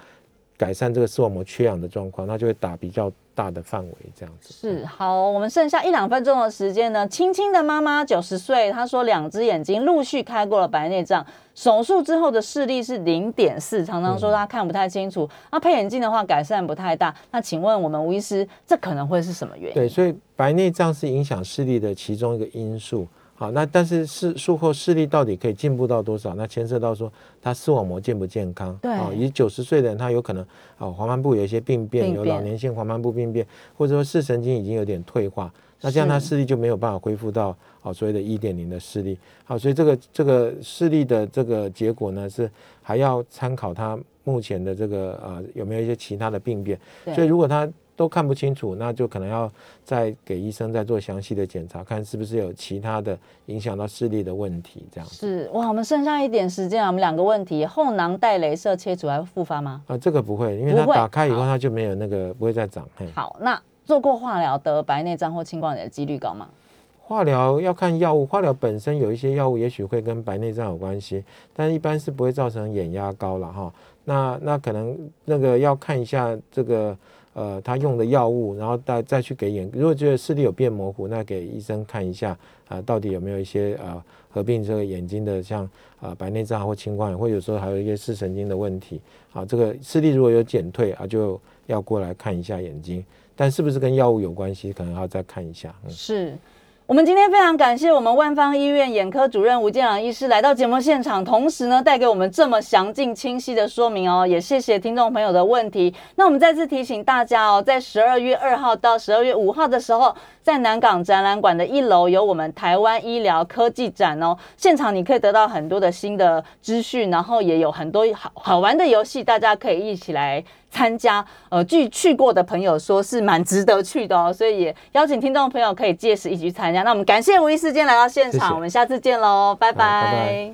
改善这个视网膜缺氧的状况，那就会打比较。大的范围这样子是好，我们剩下一两分钟的时间呢。青青的妈妈九十岁，她说两只眼睛陆续开过了白内障，手术之后的视力是零点四，常常说她看不太清楚。那配眼镜的话改善不太大。那请问我们吴医师，这可能会是什么原因？对，所以白内障是影响视力的其中一个因素。好，那但是视术后视力到底可以进步到多少？那牵涉到说他视网膜健不健康？对，啊，以九十岁的人，他有可能啊黄斑部有一些病变，有老年性黄斑部病变，或者说视神经已经有点退化，那这样他视力就没有办法恢复到啊所谓的一点零的视力。好，所以这个这个视力的这个结果呢，是还要参考他目前的这个呃有没有一些其他的病变。所以如果他都看不清楚，那就可能要再给医生再做详细的检查，看是不是有其他的影响到视力的问题。这样是哇，我们剩下一点时间啊，我们两个问题：后囊带镭射切除还会复发吗？啊，这个不会，因为它打开以后它就没有那个不会再长。好，那做过化疗得白内障或青光眼的几率高吗？化疗要看药物，化疗本身有一些药物也许会跟白内障有关系，但一般是不会造成眼压高了哈。那那可能那个要看一下这个。呃，他用的药物，然后再再去给眼，如果觉得视力有变模糊，那给医生看一下啊，到底有没有一些呃合并这个眼睛的像啊白内障或青光眼，或有时候还有一些视神经的问题啊，这个视力如果有减退啊，就要过来看一下眼睛，但是不是跟药物有关系，可能要再看一下。嗯是。我们今天非常感谢我们万方医院眼科主任吴建朗医师来到节目现场，同时呢带给我们这么详尽清晰的说明哦，也谢谢听众朋友的问题。那我们再次提醒大家哦，在十二月二号到十二月五号的时候，在南港展览馆的一楼有我们台湾医疗科技展哦，现场你可以得到很多的新的资讯，然后也有很多好好玩的游戏，大家可以一起来。参加，呃，据去过的朋友说是蛮值得去的哦，所以也邀请听众朋友可以届时一起去参加。那我们感谢吴医师今天来到现场，我们下次见喽，拜拜。